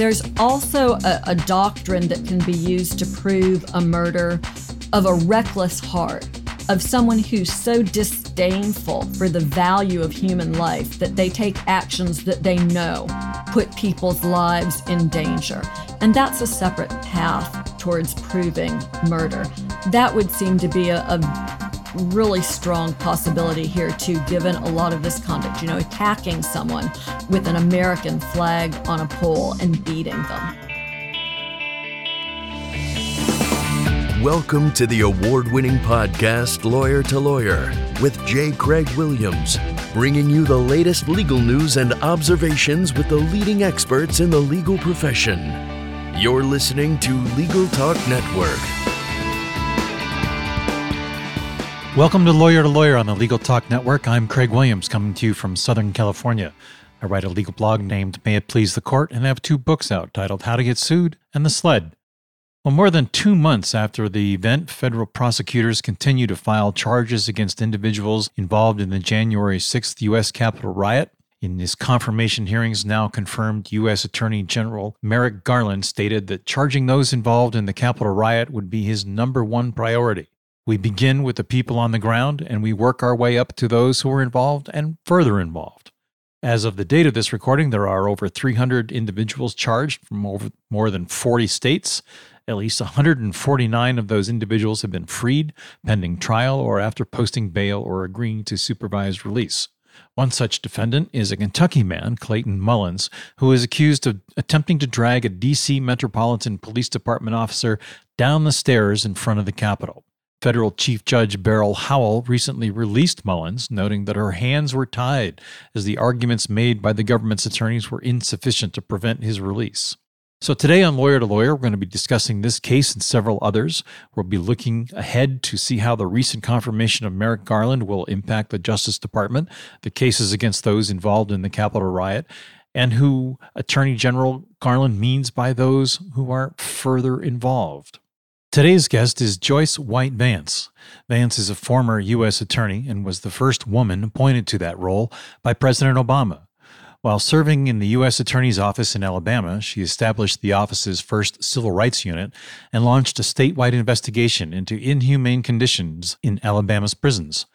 there's also a, a doctrine that can be used to prove a murder of a reckless heart, of someone who's so disdainful for the value of human life that they take actions that they know put people's lives in danger. And that's a separate path towards proving murder. That would seem to be a, a really strong possibility here, too, given a lot of this conduct. You know, attacking someone with an American flag on a pole and beating them. Welcome to the award winning podcast, Lawyer to Lawyer, with J. Craig Williams, bringing you the latest legal news and observations with the leading experts in the legal profession. You're listening to Legal Talk Network. Welcome to Lawyer to Lawyer on the Legal Talk Network. I'm Craig Williams, coming to you from Southern California. I write a legal blog named May It Please the Court and I have two books out titled How to Get Sued and The Sled. Well, more than two months after the event, federal prosecutors continue to file charges against individuals involved in the January 6th U.S. Capitol riot. In his confirmation hearings, now confirmed U.S. Attorney General Merrick Garland stated that charging those involved in the Capitol riot would be his number one priority. We begin with the people on the ground and we work our way up to those who are involved and further involved. As of the date of this recording, there are over 300 individuals charged from over more than 40 states. At least 149 of those individuals have been freed pending trial or after posting bail or agreeing to supervised release. One such defendant is a Kentucky man, Clayton Mullins, who is accused of attempting to drag a D.C. Metropolitan Police Department officer down the stairs in front of the Capitol. Federal Chief Judge Beryl Howell recently released Mullins, noting that her hands were tied as the arguments made by the government's attorneys were insufficient to prevent his release. So, today on Lawyer to Lawyer, we're going to be discussing this case and several others. We'll be looking ahead to see how the recent confirmation of Merrick Garland will impact the Justice Department, the cases against those involved in the Capitol riot, and who Attorney General Garland means by those who are further involved. Today's guest is Joyce White Vance. Vance is a former U.S. attorney and was the first woman appointed to that role by President Obama. While serving in the U.S. Attorney's Office in Alabama, she established the office's first civil rights unit and launched a statewide investigation into inhumane conditions in Alabama's prisons.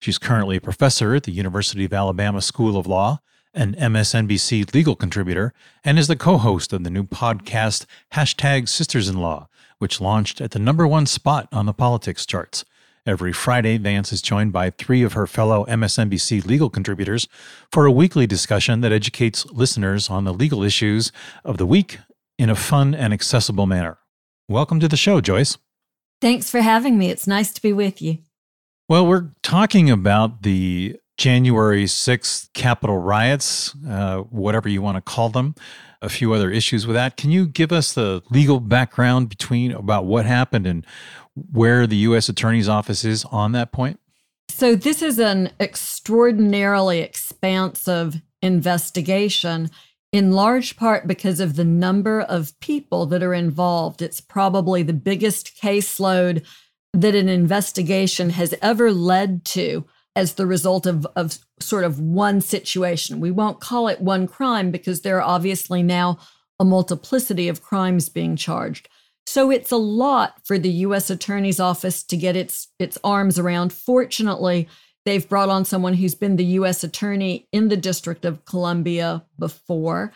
She's currently a professor at the University of Alabama School of Law, an MSNBC legal contributor, and is the co host of the new podcast, Hashtag Sisters in Law which launched at the number one spot on the politics charts. Every Friday, Vance is joined by three of her fellow MSNBC legal contributors for a weekly discussion that educates listeners on the legal issues of the week in a fun and accessible manner. Welcome to the show, Joyce. Thanks for having me. It's nice to be with you. Well, we're talking about the January 6th Capitol riots, uh, whatever you want to call them a few other issues with that. Can you give us the legal background between about what happened and where the U.S. Attorney's Office is on that point? So, this is an extraordinarily expansive investigation, in large part because of the number of people that are involved. It's probably the biggest caseload that an investigation has ever led to as the result of, of sort of one situation. We won't call it one crime because there are obviously now a multiplicity of crimes being charged. So it's a lot for the US Attorney's Office to get its its arms around. Fortunately, they've brought on someone who's been the US Attorney in the District of Columbia before.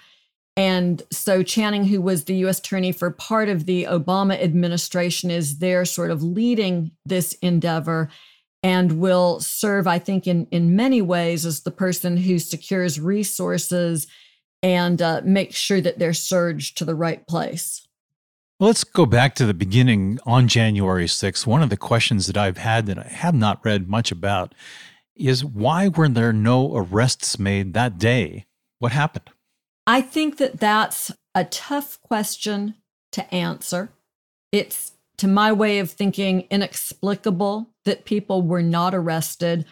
And so Channing, who was the US Attorney for part of the Obama administration, is there sort of leading this endeavor and will serve, I think, in, in many ways as the person who secures resources and uh, makes sure that they're surged to the right place. Well, let's go back to the beginning on January 6th. One of the questions that I've had that I have not read much about is why were there no arrests made that day? What happened? I think that that's a tough question to answer. It's to my way of thinking, inexplicable that people were not arrested.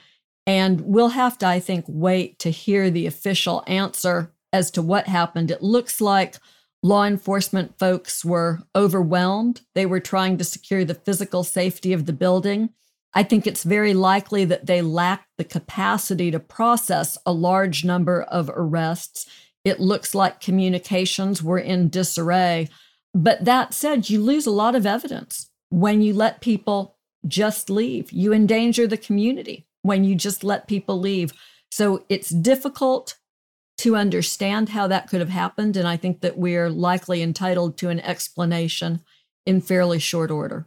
And we'll have to, I think, wait to hear the official answer as to what happened. It looks like law enforcement folks were overwhelmed. They were trying to secure the physical safety of the building. I think it's very likely that they lacked the capacity to process a large number of arrests It looks like communications were in disarray. But that said, you lose a lot of evidence when you let people just leave. You endanger the community when you just let people leave. So it's difficult to understand how that could have happened. And I think that we're likely entitled to an explanation in fairly short order.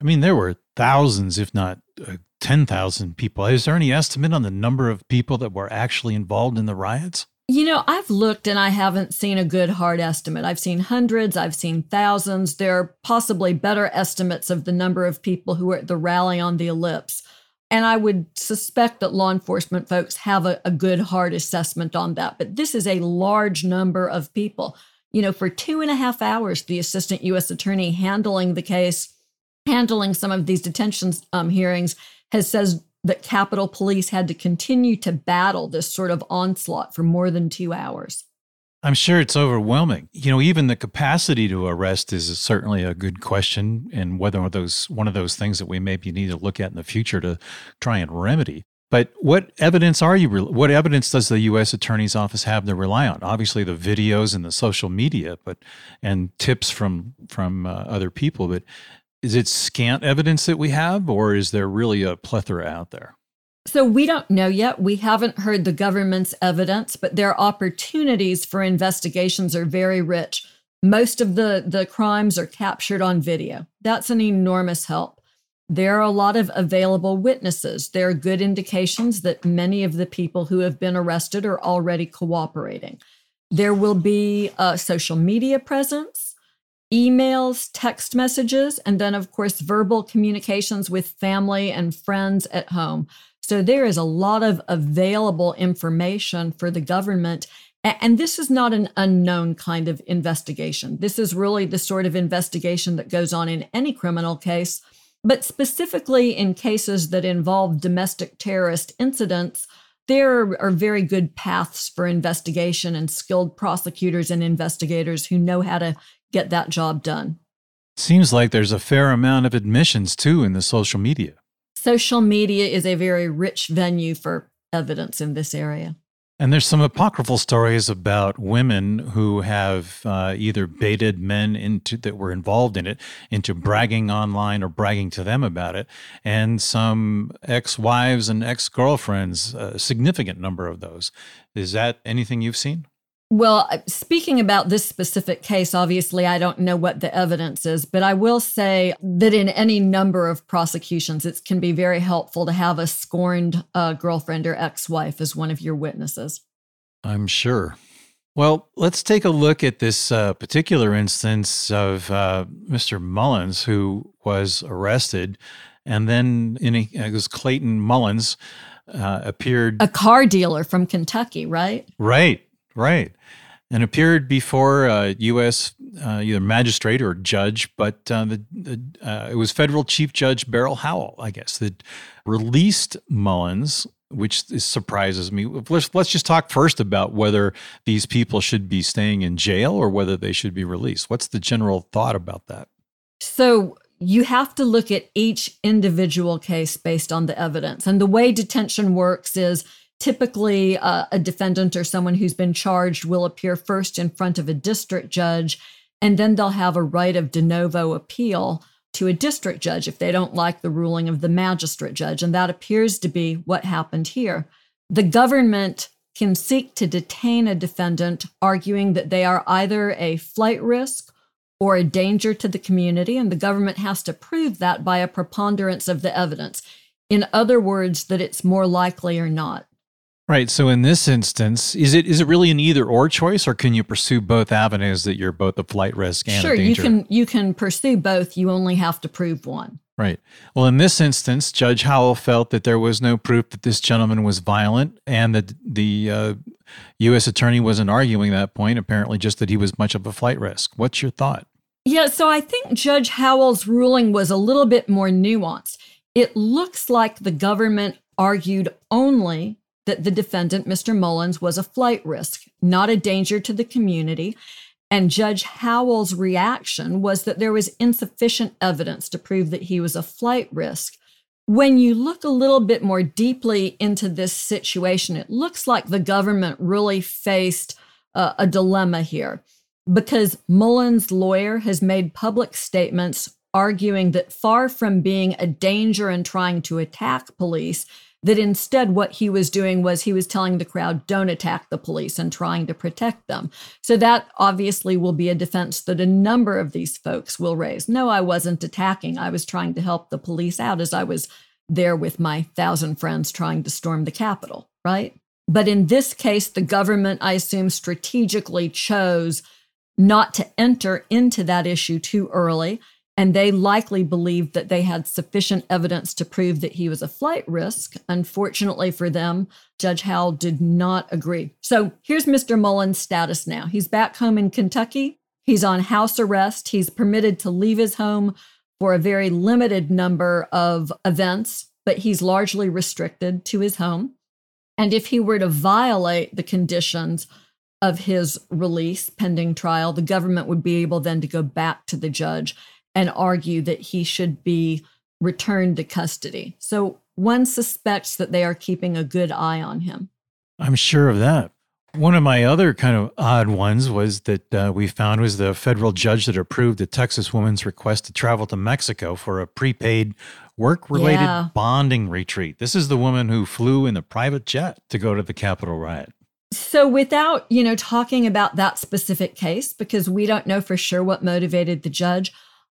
I mean, there were thousands, if not uh, 10,000 people. Is there any estimate on the number of people that were actually involved in the riots? You know, I've looked and I haven't seen a good hard estimate. I've seen hundreds, I've seen thousands. There are possibly better estimates of the number of people who were at the rally on the ellipse. And I would suspect that law enforcement folks have a, a good hard assessment on that. But this is a large number of people. You know, for two and a half hours, the assistant U.S. attorney handling the case, handling some of these detention um, hearings, has says that Capitol Police had to continue to battle this sort of onslaught for more than two hours. I'm sure it's overwhelming. You know, even the capacity to arrest is certainly a good question, and whether those one of those things that we maybe need to look at in the future to try and remedy. But what evidence are you? What evidence does the U.S. Attorney's Office have to rely on? Obviously, the videos and the social media, but and tips from from uh, other people. But is it scant evidence that we have, or is there really a plethora out there? So we don't know yet. We haven't heard the government's evidence, but their opportunities for investigations are very rich. Most of the, the crimes are captured on video. That's an enormous help. There are a lot of available witnesses. There are good indications that many of the people who have been arrested are already cooperating. There will be a social media presence emails, text messages, and then, of course, verbal communications with family and friends at home. So there is a lot of available information for the government. And this is not an unknown kind of investigation. This is really the sort of investigation that goes on in any criminal case, but specifically in cases that involve domestic terrorist incidents. There are very good paths for investigation and skilled prosecutors and investigators who know how to get that job done. Seems like there's a fair amount of admissions too in the social media. Social media is a very rich venue for evidence in this area. And there's some apocryphal stories about women who have uh, either baited men into that were involved in it into bragging online or bragging to them about it, and some ex-wives and ex-girlfriends, a significant number of those. Is that anything you've seen? Well, speaking about this specific case, obviously I don't know what the evidence is, but I will say that in any number of prosecutions, it can be very helpful to have a scorned uh, girlfriend or ex wife as one of your witnesses. I'm sure. Well, let's take a look at this uh, particular instance of uh, Mr. Mullins, who was arrested, and then in a, it was Clayton Mullins uh, appeared a car dealer from Kentucky, right? Right, right and appeared before a U.S. Uh, either magistrate or judge, but uh, the, the uh, it was federal chief judge Beryl Howell, I guess, that released Mullins, which surprises me. Let's let's just talk first about whether these people should be staying in jail or whether they should be released. What's the general thought about that? So you have to look at each individual case based on the evidence, and the way detention works is Typically, uh, a defendant or someone who's been charged will appear first in front of a district judge, and then they'll have a right of de novo appeal to a district judge if they don't like the ruling of the magistrate judge. And that appears to be what happened here. The government can seek to detain a defendant, arguing that they are either a flight risk or a danger to the community, and the government has to prove that by a preponderance of the evidence. In other words, that it's more likely or not. Right. So in this instance, is it is it really an either or choice, or can you pursue both avenues that you're both a flight risk and sure, a danger? Sure, you can you can pursue both. You only have to prove one. Right. Well, in this instance, Judge Howell felt that there was no proof that this gentleman was violent, and that the uh, U.S. attorney wasn't arguing that point. Apparently, just that he was much of a flight risk. What's your thought? Yeah. So I think Judge Howell's ruling was a little bit more nuanced. It looks like the government argued only that the defendant, Mr. Mullins, was a flight risk, not a danger to the community. And Judge Howell's reaction was that there was insufficient evidence to prove that he was a flight risk. When you look a little bit more deeply into this situation, it looks like the government really faced a, a dilemma here because Mullins' lawyer has made public statements arguing that far from being a danger and trying to attack police, that instead what he was doing was he was telling the crowd, don't attack the police and trying to protect them. So that obviously will be a defense that a number of these folks will raise. No, I wasn't attacking. I was trying to help the police out as I was there with my thousand friends trying to storm the Capitol, right? But in this case, the government, I assume, strategically chose not to enter into that issue too early and they likely believed that they had sufficient evidence to prove that he was a flight risk. Unfortunately for them, Judge Howell did not agree. So here's Mr. Mullins' status now. He's back home in Kentucky. He's on house arrest. He's permitted to leave his home for a very limited number of events, but he's largely restricted to his home. And if he were to violate the conditions of his release pending trial, the government would be able then to go back to the judge and argue that he should be returned to custody. So one suspects that they are keeping a good eye on him. I'm sure of that. One of my other kind of odd ones was that uh, we found was the federal judge that approved the Texas woman's request to travel to Mexico for a prepaid work related yeah. bonding retreat. This is the woman who flew in the private jet to go to the Capitol riot. So without, you know, talking about that specific case because we don't know for sure what motivated the judge,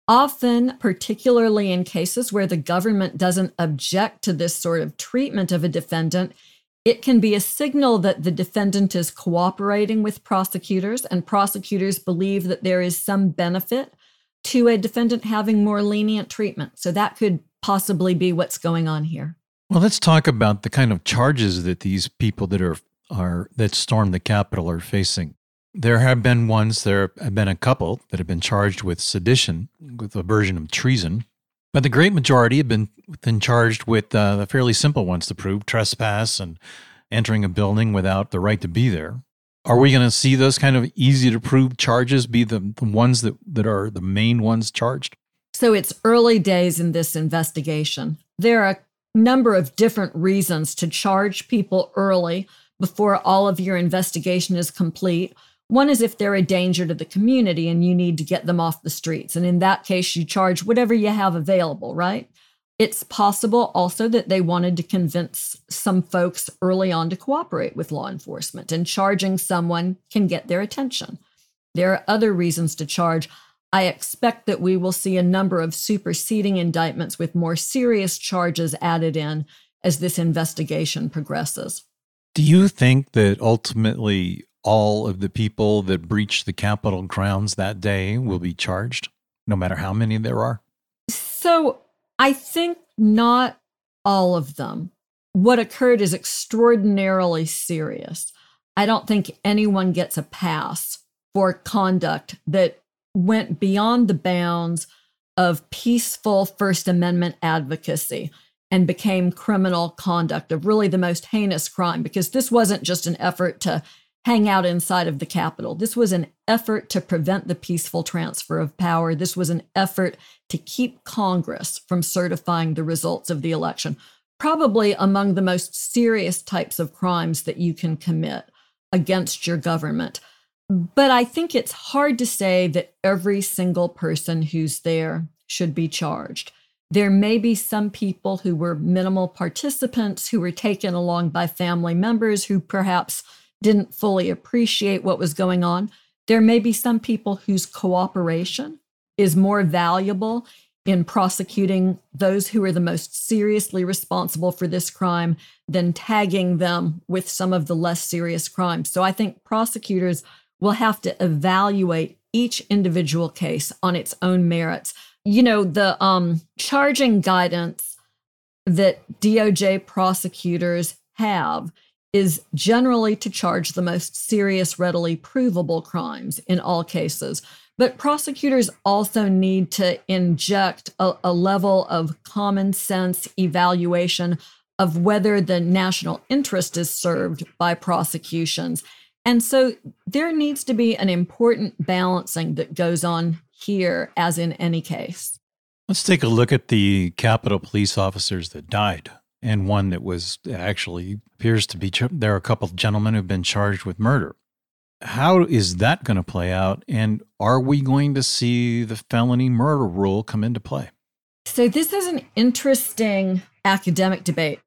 Often, particularly in cases where the government doesn't object to this sort of treatment of a defendant, it can be a signal that the defendant is cooperating with prosecutors, and prosecutors believe that there is some benefit to a defendant having more lenient treatment. So that could possibly be what's going on here. Well, let's talk about the kind of charges that these people that are are that stormed the Capitol are facing. There have been ones, there have been a couple that have been charged with sedition, with a version of treason, but the great majority have been, been charged with uh, the fairly simple ones to prove trespass and entering a building without the right to be there. Are we going to see those kind of easy to prove charges be the, the ones that, that are the main ones charged? So it's early days in this investigation. There are a number of different reasons to charge people early before all of your investigation is complete one is if they're a danger to the community and you need to get them off the streets. And in that case, you charge whatever you have available, right? It's possible also that they wanted to convince some folks early on to cooperate with law enforcement, and charging someone can get their attention. There are other reasons to charge. I expect that we will see a number of superseding indictments with more serious charges added in as this investigation progresses. Do you think that ultimately all of the people that breached the Capitol grounds that day will be charged, no matter how many there are? So I think not all of them. What occurred is extraordinarily serious. I don't think anyone gets a pass for conduct that went beyond the bounds of peaceful First Amendment advocacy and became criminal conduct of really the most heinous crime because this wasn't just an effort to hang out inside of the Capitol. This was an effort to prevent the peaceful transfer of power. This was an effort to keep Congress from certifying the results of the election. Probably among the most serious types of crimes that you can commit against your government. But I think it's hard to say that every single person who's there should be charged. There may be some people who were minimal participants who were taken along by family members who perhaps didn't fully appreciate what was going on. There may be some people whose cooperation is more valuable in prosecuting those who are the most seriously responsible for this crime than tagging them with some of the less serious crimes. So I think prosecutors will have to evaluate each individual case on its own merits. You know, the um, charging guidance that DOJ prosecutors have is generally to charge the most serious, readily provable crimes in all cases. But prosecutors also need to inject a, a, level of common sense evaluation of whether the national interest is served by prosecutions. And so there needs to be an important balancing that goes on here, as in any case. Let's take a look at the Capitol police officers that died and one that was actually appears to be there are a couple of gentlemen who've been charged with murder. how is that going to play out? And are we going to see the felony murder rule come into play? So, this is an interesting academic debate.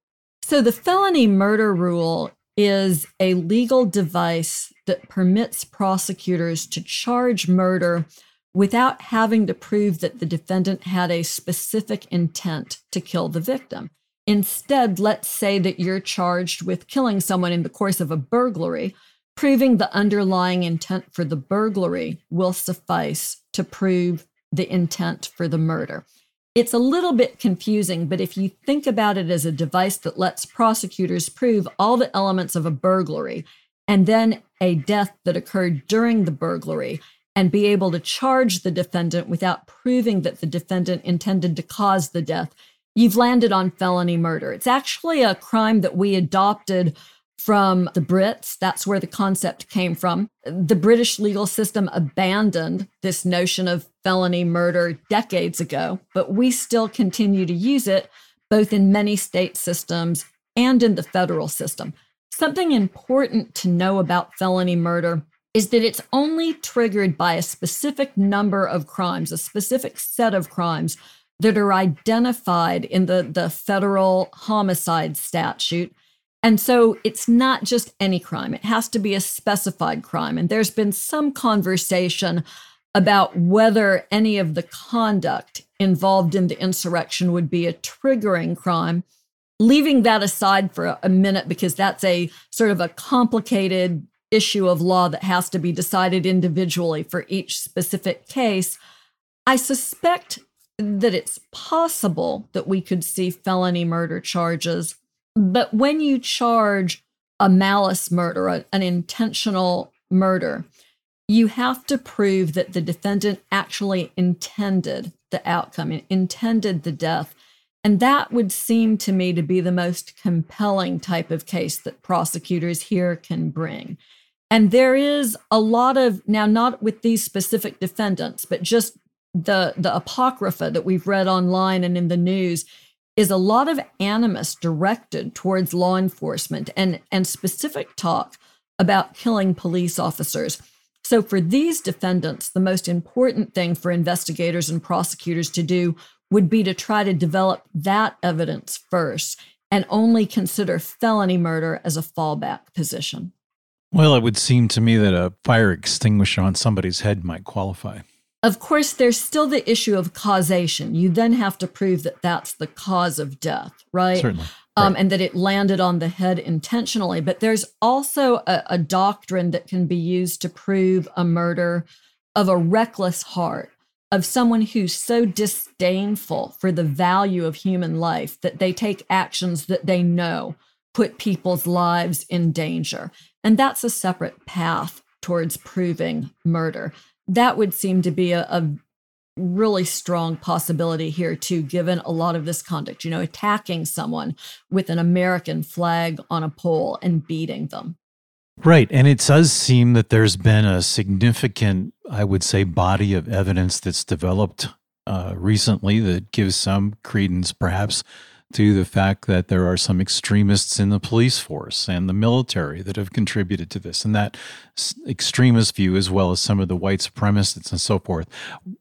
So, the felony murder rule is a legal device that permits prosecutors to charge murder without having to prove that the defendant had a specific intent to kill the victim. Instead, let's say that you're charged with killing someone in the course of a burglary. Proving the underlying intent for the burglary will suffice to prove the intent for the murder. It's a little bit confusing, but if you think about it as a device that lets prosecutors prove all the elements of a burglary and then a death that occurred during the burglary and be able to charge the defendant without proving that the defendant intended to cause the death, you've landed on felony murder. It's actually a crime that we adopted from the Brits. That's where the concept came from. The British legal system abandoned this notion of felony murder decades ago, but we still continue to use it both in many state systems and in the federal system. Something important to know about felony murder is that it's only triggered by a specific number of crimes, a specific set of crimes that are identified in the, the federal homicide statute and so it's not just any crime, it has to be a specified crime. And there's been some conversation about whether any of the conduct involved in the insurrection would be a triggering crime. Leaving that aside for a minute, because that's a sort of a complicated issue of law that has to be decided individually for each specific case, I suspect that it's possible that we could see felony murder charges but when you charge a malice murder, an intentional murder, you have to prove that the defendant actually intended the outcome, intended the death. And that would seem to me to be the most compelling type of case that prosecutors here can bring. And there is a lot of now, not with these specific defendants, but just the the apocrypha that we've read online and in the news is a lot of animus directed towards law enforcement and, and specific talk about killing police officers. So, for these defendants, the most important thing for investigators and prosecutors to do would be to try to develop that evidence first and only consider felony murder as a fallback position. Well, it would seem to me that a fire extinguisher on somebody's head might qualify. Of course, there's still the issue of causation. You then have to prove that that's the cause of death, right? Certainly. Um, right. And that it landed on the head intentionally. But there's also a, a doctrine that can be used to prove a murder of a reckless heart, of someone who's so disdainful for the value of human life that they take actions that they know put people's lives in danger. And that's a separate path towards proving murder that would seem to be a, a really strong possibility here too given a lot of this conduct you know attacking someone with an american flag on a pole and beating them. Right and it does seem that there's been a significant i would say body of evidence that's developed uh, recently that gives some credence perhaps to the fact that there are some extremists in the police force and the military that have contributed to this. And that extremist view, as well as some of the white supremacists and so forth,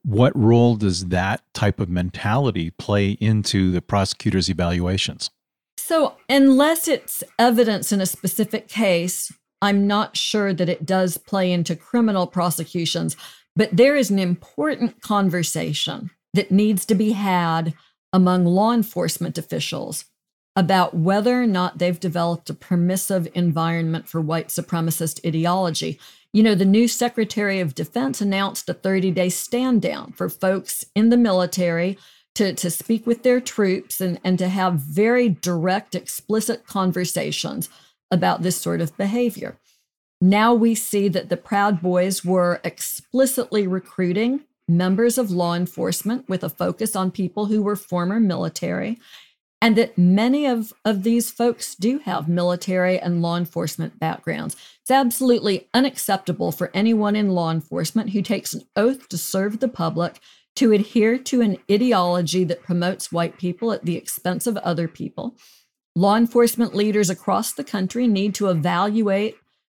what role does that type of mentality play into the prosecutor's evaluations? So, unless it's evidence in a specific case, I'm not sure that it does play into criminal prosecutions, but there is an important conversation that needs to be had among law enforcement officials about whether or not they've developed a permissive environment for white supremacist ideology. You know, the new Secretary of Defense announced a 30 day stand down for folks in the military to, to speak with their troops and, and to have very direct, explicit conversations about this sort of behavior. Now we see that the Proud Boys were explicitly recruiting members of law enforcement with a focus on people who were former military, and that many of, of these folks do have military and law enforcement backgrounds. It's absolutely unacceptable for anyone in law enforcement who takes an oath to serve the public to adhere to an ideology that promotes white people at the expense of other people. Law enforcement leaders across the country need to evaluate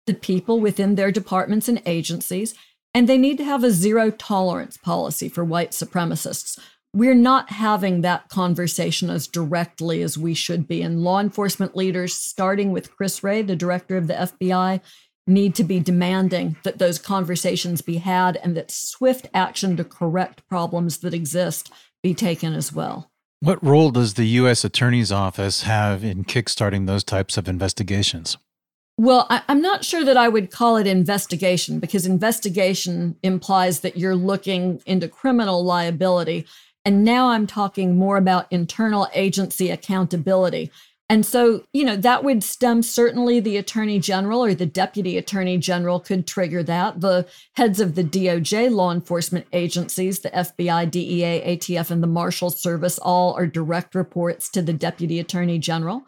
the people within their departments and agencies, and they need to have a zero tolerance policy for white supremacists. We're not having that conversation as directly as we should be. And law enforcement leaders, starting with Chris Wray, the director of the FBI, need to be demanding that those conversations be had and that swift action to correct problems that exist be taken as well. What role does the U.S. Attorney's Office have in kickstarting those types of investigations? Well, I, am not sure that I would call it investigation because investigation implies that you're looking into criminal liability. And now I'm talking more about internal agency accountability. And so, you know, that would stem certainly the attorney general or the deputy attorney general could trigger that. The heads of the DOJ law enforcement agencies, the FBI, DEA, ATF, and the Marshal Service, all are direct reports to the deputy attorney general.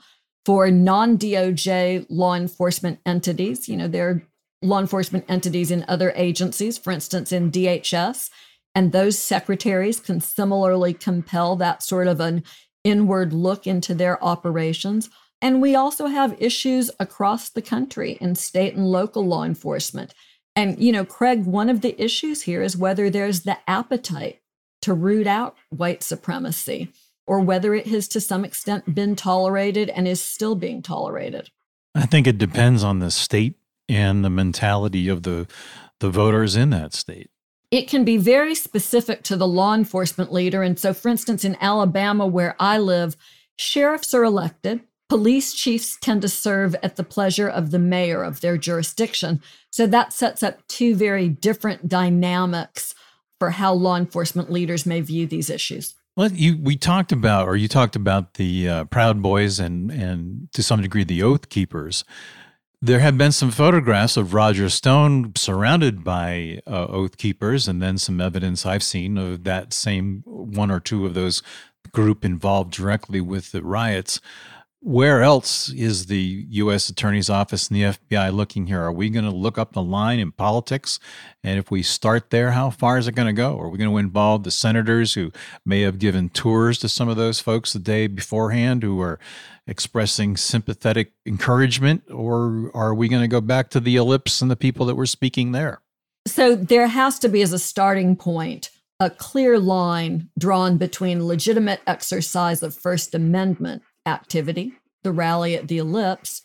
For non DOJ law enforcement entities, you know, there are law enforcement entities in other agencies, for instance, in DHS, and those secretaries can similarly compel that sort of an inward look into their operations. And we also have issues across the country in state and local law enforcement. And, you know, Craig, one of the issues here is whether there's the appetite to root out white supremacy or whether it has to some extent been tolerated and is still being tolerated. I think it depends on the state and the mentality of the the voters in that state it can be very specific to the law enforcement leader. And so, for instance, in Alabama, where I live, sheriffs are elected. Police chiefs tend to serve at the pleasure of the mayor of their jurisdiction. So that sets up two very different dynamics for how law enforcement leaders may view these issues. Well, you we talked about, or you talked about the uh, Proud Boys and and to some degree the Oath Keepers. There have been some photographs of Roger Stone surrounded by uh, Oath Keepers, and then some evidence I've seen of that same one or two of those group involved directly with the riots. Where else is the U.S. Attorney's Office and the FBI looking here? Are we going to look up the line in politics? And if we start there, how far is it going to go? Are we going to involve the senators who may have given tours to some of those folks the day beforehand who are expressing sympathetic encouragement? Or are we going to go back to the ellipse and the people that were speaking there? So there has to be, as a starting point, a clear line drawn between legitimate exercise of First Amendment activity, the rally at the Ellipse,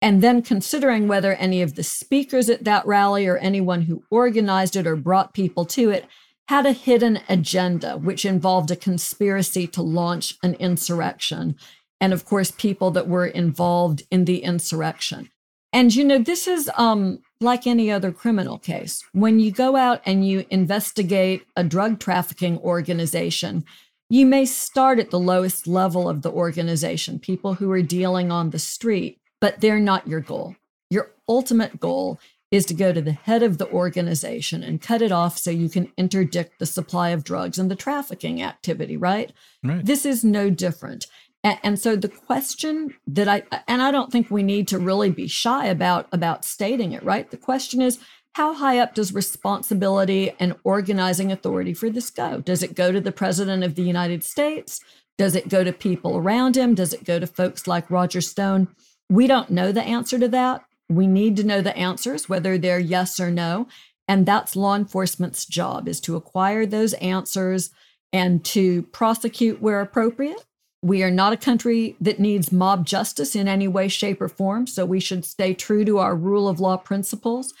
and then considering whether any of the speakers at that rally or anyone who organized it or brought people to it had a hidden agenda, which involved a conspiracy to launch an insurrection. And of course, people that were involved in the insurrection. And you know, this is um, like any other criminal case. When you go out and you investigate a drug trafficking organization, you may start at the lowest level of the organization, people who are dealing on the street, but they're not your goal. Your ultimate goal is to go to the head of the organization and cut it off so you can interdict the supply of drugs and the trafficking activity, right? right. This is no different. And, and so the question that I and I don't think we need to really be shy about about stating it, right? The question is how high up does responsibility and organizing authority for this go? Does it go to the President of the United States? Does it go to people around him? Does it go to folks like Roger Stone? We don't know the answer to that. We need to know the answers, whether they're yes or no. And that's law enforcement's job is to acquire those answers and to prosecute where appropriate. We are not a country that needs mob justice in any way, shape, or form. So we should stay true to our rule of law principles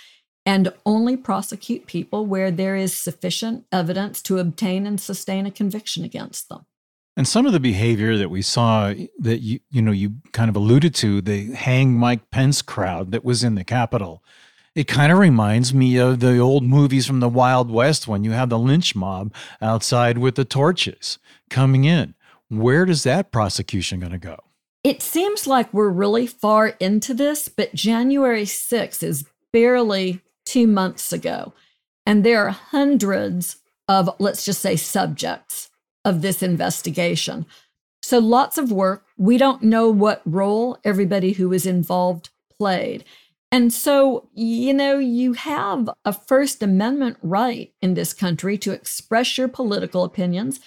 and only prosecute people where there is sufficient evidence to obtain and sustain a conviction against them. And some of the behavior that we saw that you you know you kind of alluded to the hang Mike Pence crowd that was in the Capitol. It kind of reminds me of the old movies from the Wild West when you have the lynch mob outside with the torches coming in. Where does that prosecution going to go? It seems like we're really far into this, but January 6th is barely two months ago. And there are hundreds of, let's just say, subjects of this investigation. So lots of work. We don't know what role everybody who was involved played. And so, you know, you have a First Amendment right in this country to express your political opinions,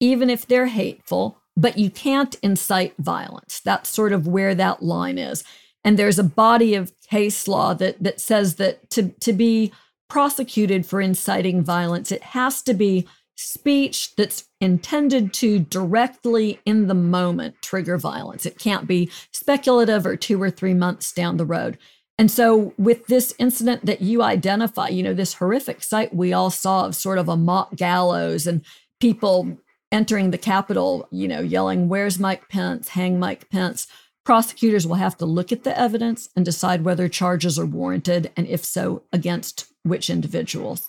even if they're hateful, but you can't incite violence. That's sort of where that line is. And there's a body of case law that, that says that to, to be prosecuted for inciting violence, it has to be speech that's intended to directly in the moment trigger violence. It can't be speculative or two or three months down the road. And so, with this incident that you identify, you know, this horrific sight we all saw of sort of a mock gallows and people entering the Capitol, you know, yelling, Where's Mike Pence? Hang Mike Pence. Prosecutors will have to look at the evidence and decide whether charges are warranted, and if so, against which individuals.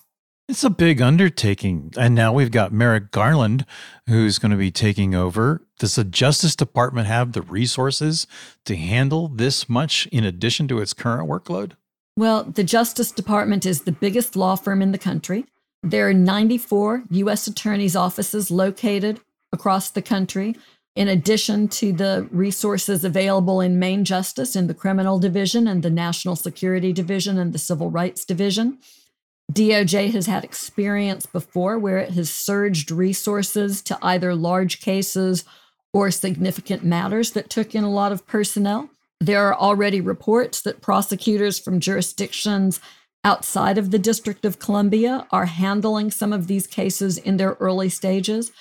It's a big undertaking. And now we've got Merrick Garland who's going to be taking over. Does the Justice Department have the resources to handle this much in addition to its current workload? Well, the Justice Department is the biggest law firm in the country. There are 94 U.S. attorneys' offices located across the country, in addition to the resources available in Main Justice in the Criminal Division and the National Security Division and the Civil Rights Division. DOJ has had experience before where it has surged resources to either large cases or significant matters that took in a lot of personnel. There are already reports that prosecutors from jurisdictions outside of the District of Columbia are handling some of these cases in their early stages.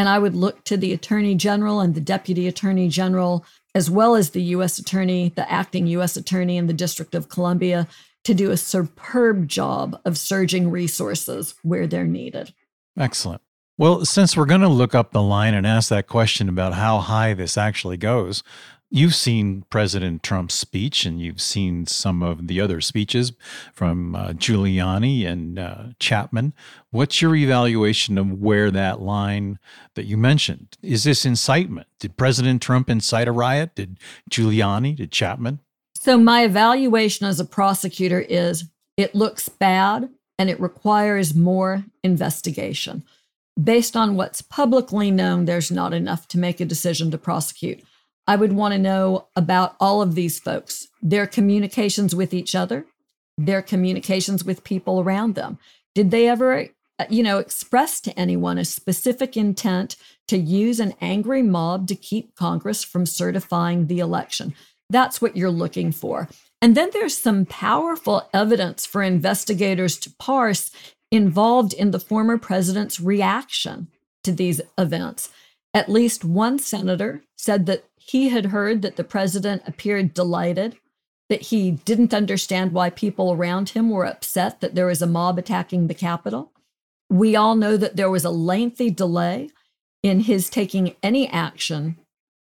And I would look to the Attorney General and the Deputy Attorney General, as well as the U.S. Attorney, the acting U.S. Attorney in the District of Columbia, to do a superb job of surging resources where they're needed. Excellent. Well, since we're going to look up the line and ask that question about how high this actually goes, you've seen President Trump's speech and you've seen some of the other speeches from uh, Giuliani and uh, Chapman. What's your evaluation of where that line that you mentioned? Is this incitement? Did President Trump incite a riot? Did Giuliani? Did Chapman? So, my evaluation as a prosecutor is it looks bad and it requires more investigation. Based on what's publicly known, there's not enough to make a decision to prosecute. I would want to know about all of these folks, their communications with each other, their communications with people around them. Did they ever, uh, you know, express to anyone a specific intent to use an angry mob to keep Congress from certifying the election? That's what you're looking for. And then there's some powerful evidence for investigators to parse involved in the former president's reaction to these events. At least one senator said that he had heard that the president appeared delighted, that he didn't understand why people around him were upset that there was a mob attacking the Capitol. We all know that there was a lengthy delay in his taking any action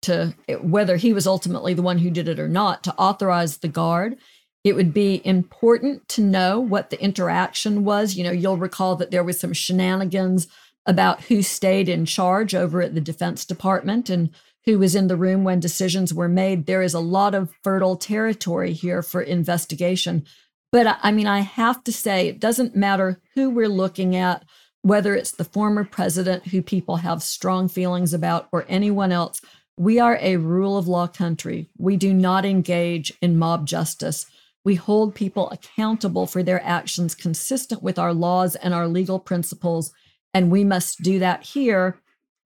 to whether he was ultimately the one who did it or not to authorize the guard it would be important to know what the interaction was you know you'll recall that there was some shenanigans about who stayed in charge over at the defense department and who was in the room when decisions were made there is a lot of fertile territory here for investigation but i mean i have to say it doesn't matter who we're looking at whether it's the former president who people have strong feelings about or anyone else we are a rule of law country. We do not engage in mob justice. We hold people accountable for their actions consistent with our laws and our legal principles. And we must do that here.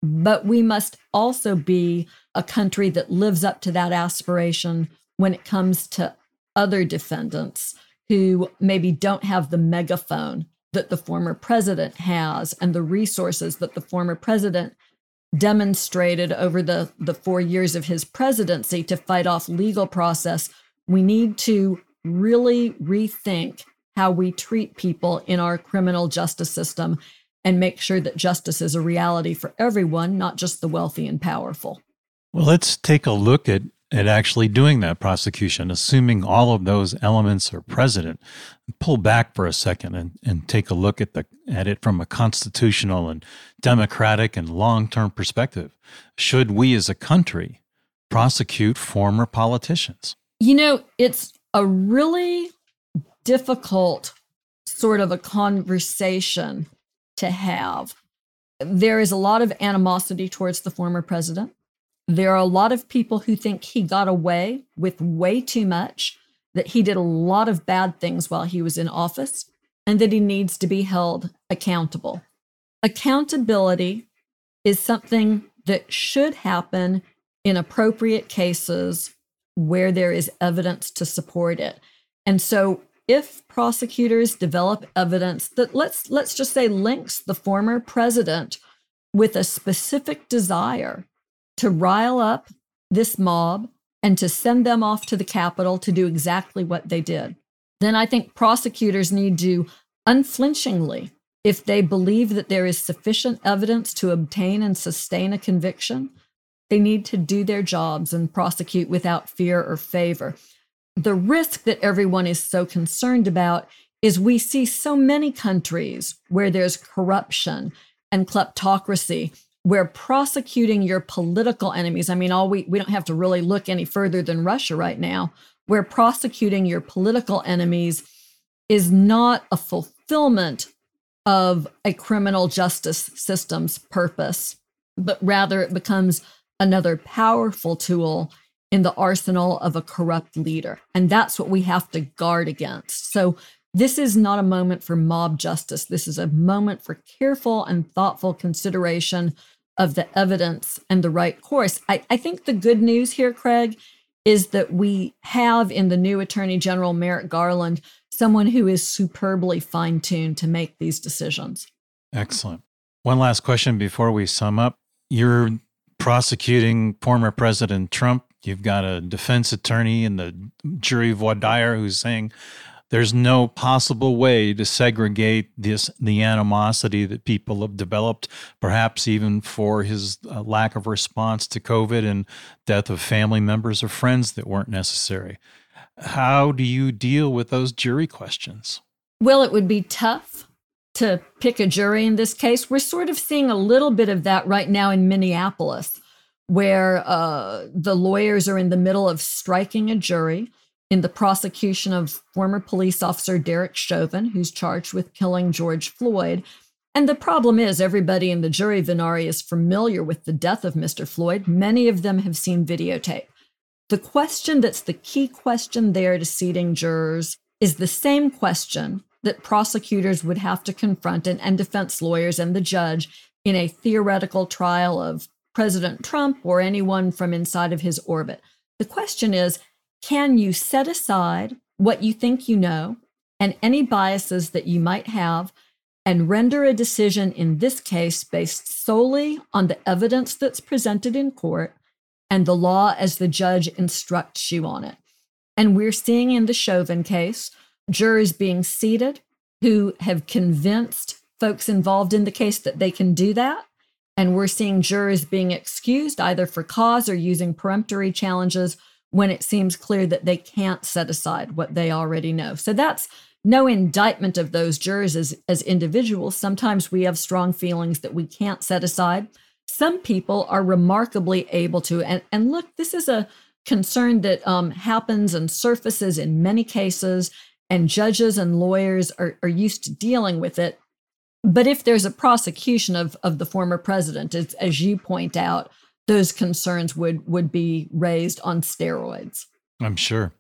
But we must also be a country that lives up to that aspiration when it comes to other defendants who maybe don't have the megaphone that the former president has and the resources that the former president demonstrated over the, the four years of his presidency to fight off legal process, we need to really rethink how we treat people in our criminal justice system and make sure that justice is a reality for everyone, not just the wealthy and powerful. Well, let's take a look at at actually doing that prosecution, assuming all of those elements are present. Pull back for a second and, and take a look at the at it from a constitutional and democratic and long-term perspective. Should we as a country prosecute former politicians? You know, it's a really difficult sort of a conversation to have. There is a lot of animosity towards the former president. There are a lot of people who think he got away with way too much, that he did a lot of bad things while he was in office, and that he needs to be held accountable. Accountability is something that should happen in appropriate cases where there is evidence to support it. And so if prosecutors develop evidence that let's let's just say links the former president with a specific desire to rile up this mob and to send them off to the Capitol to do exactly what they did, then I think prosecutors need to unflinchingly, if they believe that there is sufficient evidence to obtain and sustain a conviction, they need to do their jobs and prosecute without fear or favor. The risk that everyone is so concerned about is we see so many countries where there's corruption and kleptocracy where prosecuting your political enemies, I mean, all we, we don't have to really look any further than Russia right now, where prosecuting your political enemies is not a fulfillment of a criminal justice system's purpose, but rather it becomes another powerful tool in the arsenal of a corrupt leader. And that's what we have to guard against. So this is not a moment for mob justice. This is a moment for careful and thoughtful consideration of the evidence and the right course. I, I think the good news here, Craig, is that we have in the new Attorney General, Merrick Garland, someone who is superbly fine tuned to make these decisions. Excellent. One last question before we sum up. You're prosecuting former President Trump. You've got a defense attorney in the jury voir dire who's saying there's no possible way to segregate this the animosity that people have developed, perhaps even for his uh, lack of response to COVID and death of family members or friends that weren't necessary. How do you deal with those jury questions? Well, it would be tough to pick a jury in this case. We're sort of seeing a little bit of that right now in Minneapolis, where uh, the lawyers are in the middle of striking a jury in the prosecution of former police officer Derek Chauvin, who's charged with killing George Floyd. And the problem is, everybody in the jury, Venire, is familiar with the death of Mr. Floyd. Many of them have seen videotape. The question that's the key question there to seating jurors is the same question that prosecutors would have to confront and, and defense lawyers and the judge in a theoretical trial of President Trump or anyone from inside of his orbit. The question is can you set aside what you think you know and any biases that you might have and render a decision in this case based solely on the evidence that's presented in court and the law as the judge instructs you on it? And we're seeing in the Chauvin case jurors being seated who have convinced folks involved in the case that they can do that. And we're seeing jurors being excused either for cause or using peremptory challenges when it seems clear that they can't set aside what they already know. So that's no indictment of those jurors as, as individuals. Sometimes we have strong feelings that we can't set aside. Some people are remarkably able to. And, and look, this is a concern that um, happens and surfaces in many cases, and judges and lawyers are, are used to dealing with it. But if there's a prosecution of, of the former president, as, as you point out, those concerns would would be raised on steroids. I'm sure.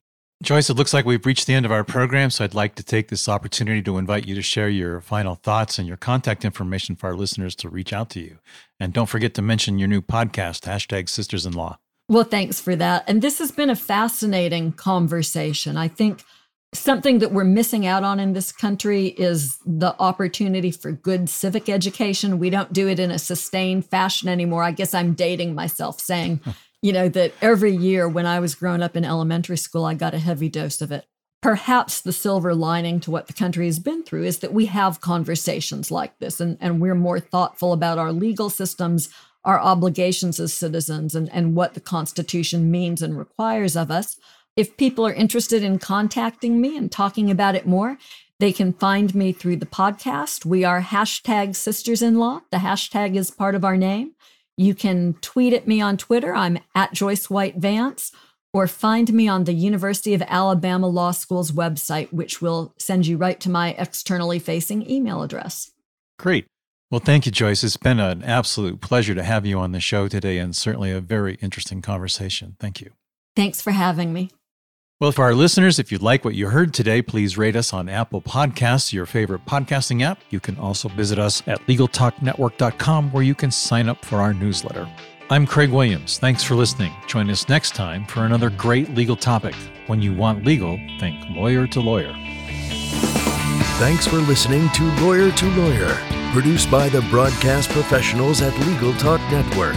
Joyce, it looks like we've reached the end of our program, so I'd like to take this opportunity to invite you to share your final thoughts and your contact information for our listeners to reach out to you. And don't forget to mention your new podcast, hashtag Sisters in Law. Well, thanks for that. And this has been a fascinating conversation. I think Something that we're missing out on in this country is the opportunity for good civic education. We don't do it in a sustained fashion anymore. I guess I'm dating myself saying, you know, that every year when I was growing up in elementary school, I got a heavy dose of it. Perhaps the silver lining to what the country has been through is that we have conversations like this and, and we're more thoughtful about our legal systems, our obligations as citizens, and, and what the Constitution means and requires of us. If people are interested in contacting me and talking about it more, they can find me through the podcast. We are hashtag sisters in law. The hashtag is part of our name. You can tweet at me on Twitter. I'm at Joyce White Vance, or find me on the University of Alabama Law School's website, which will send you right to my externally facing email address. Great. Well, thank you, Joyce. It's been an absolute pleasure to have you on the show today and certainly a very interesting conversation. Thank you. Thanks for having me. Well, for our listeners, if you like what you heard today, please rate us on Apple Podcasts, your favorite podcasting app. You can also visit us at LegalTalkNetwork.com where you can sign up for our newsletter. I'm Craig Williams. Thanks for listening. Join us next time for another great legal topic. When you want legal, think lawyer to lawyer. Thanks for listening to Lawyer to Lawyer, produced by the broadcast professionals at Legal Talk Network.